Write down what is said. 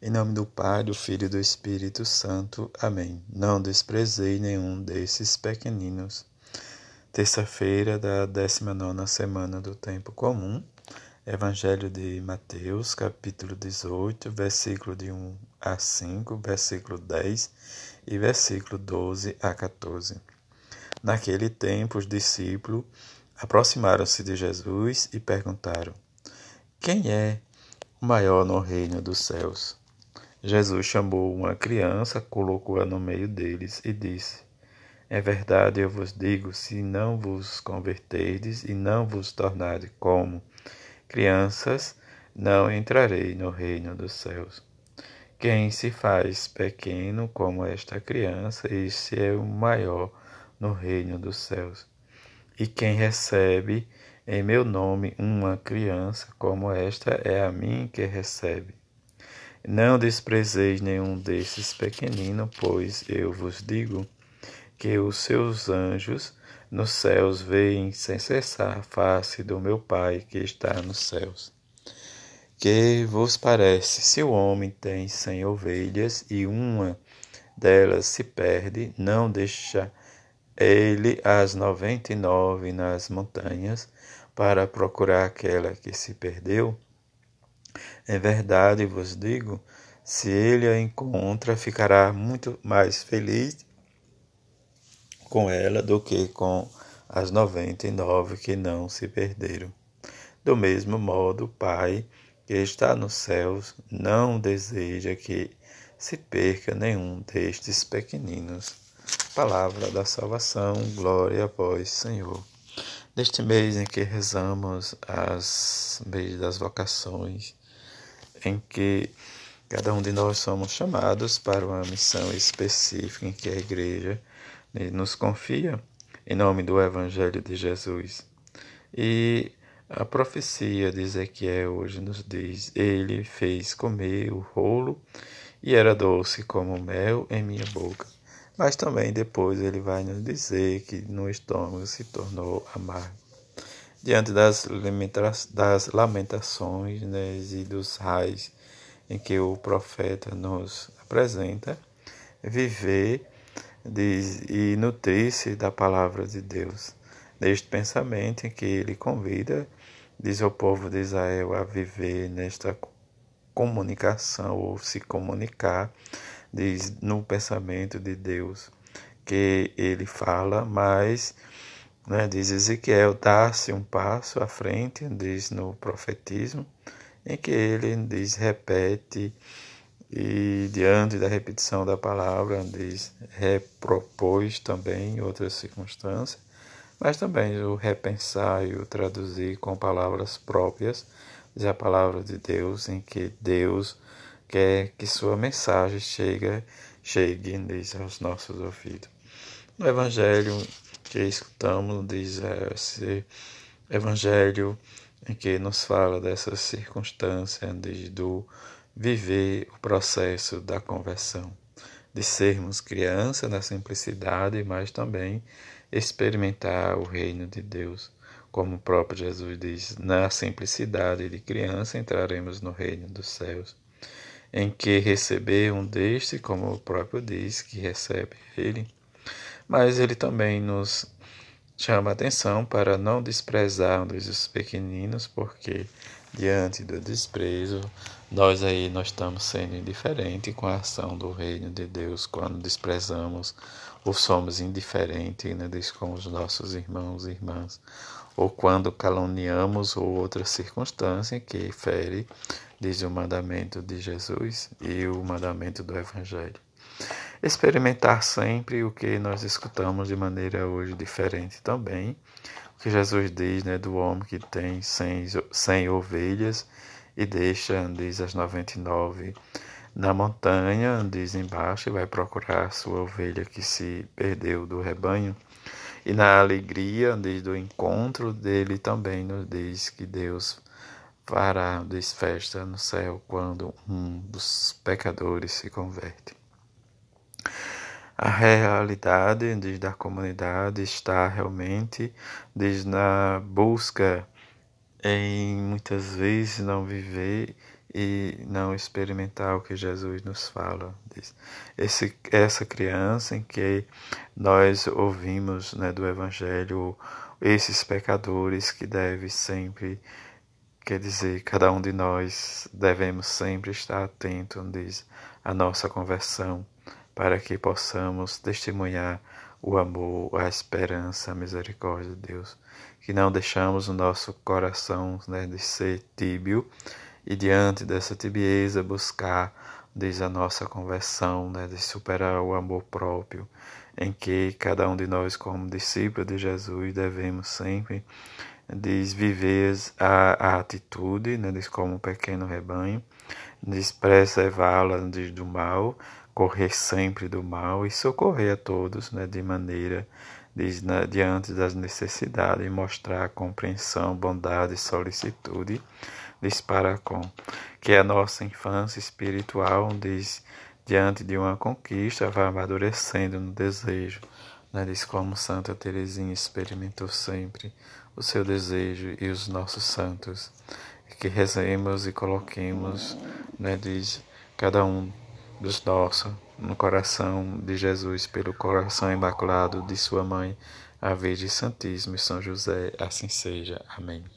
Em nome do Pai, do Filho e do Espírito Santo. Amém. Não desprezei nenhum desses pequeninos. Terça-feira da 19 semana do Tempo Comum. Evangelho de Mateus, capítulo 18, versículo de 1 a 5, versículo 10 e versículo 12 a 14. Naquele tempo, os discípulos aproximaram-se de Jesus e perguntaram: Quem é o maior no reino dos céus? Jesus chamou uma criança, colocou-a no meio deles e disse: É verdade, eu vos digo, se não vos converterdes e não vos tornardes como crianças, não entrarei no reino dos céus. Quem se faz pequeno como esta criança, esse é o maior no reino dos céus. E quem recebe em meu nome uma criança como esta, é a mim que recebe. Não desprezeis nenhum desses pequeninos, pois eu vos digo que os seus anjos nos céus veem sem cessar a face do meu Pai que está nos céus. Que vos parece, se o homem tem cem ovelhas e uma delas se perde, não deixa ele as noventa e nove nas montanhas para procurar aquela que se perdeu? É verdade vos digo, se ele a encontra, ficará muito mais feliz com ela do que com as noventa e nove que não se perderam. Do mesmo modo, o Pai que está nos céus não deseja que se perca nenhum destes pequeninos. Palavra da salvação, glória a vós, Senhor. Neste mês em que rezamos as mês das vocações, em que cada um de nós somos chamados para uma missão específica em que a igreja né, nos confia em nome do Evangelho de Jesus. E a profecia de Ezequiel hoje nos diz: Ele fez comer o rolo e era doce como mel em minha boca. Mas também depois ele vai nos dizer que no estômago se tornou amargo diante das, das lamentações né, e dos raios em que o profeta nos apresenta, viver diz, e nutrir-se da palavra de Deus. Neste pensamento em que ele convida, diz ao povo de Israel a viver nesta comunicação ou se comunicar, diz no pensamento de Deus que ele fala, mas né? Diz Ezequiel, dá-se um passo à frente, diz no profetismo, em que ele diz, repete, e diante da repetição da palavra, diz, repropôs também em outras circunstâncias, mas também o repensar e o traduzir com palavras próprias, diz a palavra de Deus, em que Deus quer que sua mensagem chegue, chegue diz, aos nossos ouvidos. No Evangelho, que escutamos diz esse evangelho em que nos fala dessa circunstância de, do viver o processo da conversão, de sermos criança na simplicidade, mas também experimentar o reino de Deus. Como o próprio Jesus diz, na simplicidade de criança entraremos no reino dos céus, em que receber um deste, como o próprio diz, que recebe ele, mas ele também nos chama a atenção para não desprezarmos os pequeninos, porque diante do desprezo, nós aí nós estamos sendo indiferentes com a ação do reino de Deus. Quando desprezamos ou somos indiferentes né, com os nossos irmãos e irmãs, ou quando caluniamos ou outra circunstância que fere, diz o mandamento de Jesus e o mandamento do Evangelho experimentar sempre o que nós escutamos de maneira hoje diferente também. O que Jesus diz né, do homem que tem cem, cem ovelhas e deixa, diz as 99 na montanha, diz embaixo, e vai procurar sua ovelha que se perdeu do rebanho. E na alegria, diz do encontro dele também nos diz que Deus fará, diz festa no céu quando um dos pecadores se converte. A realidade diz, da comunidade está realmente diz, na busca em muitas vezes não viver e não experimentar o que Jesus nos fala. Esse, essa criança em que nós ouvimos né, do Evangelho, esses pecadores que devem sempre, quer dizer, cada um de nós devemos sempre estar atento, diz, à nossa conversão, para que possamos testemunhar o amor, a esperança, a misericórdia de Deus. Que não deixamos o nosso coração né, de ser tíbio e diante dessa tibieza buscar desde a nossa conversão, né, de superar o amor próprio, em que cada um de nós, como discípulo de Jesus, devemos sempre desviver a, a atitude, né, como um pequeno rebanho, despreservá-la do mal, correr sempre do mal e socorrer a todos né, de maneira diz, né, diante das necessidades e mostrar compreensão, bondade e solicitude diz para com que a nossa infância espiritual diz diante de uma conquista vai amadurecendo no desejo né, diz como Santa Teresinha experimentou sempre o seu desejo e os nossos santos que rezemos e coloquemos né, diz cada um dos nossos no coração de Jesus, pelo coração imaculado de sua mãe, a Virgem Santíssima e São José, assim seja. Amém.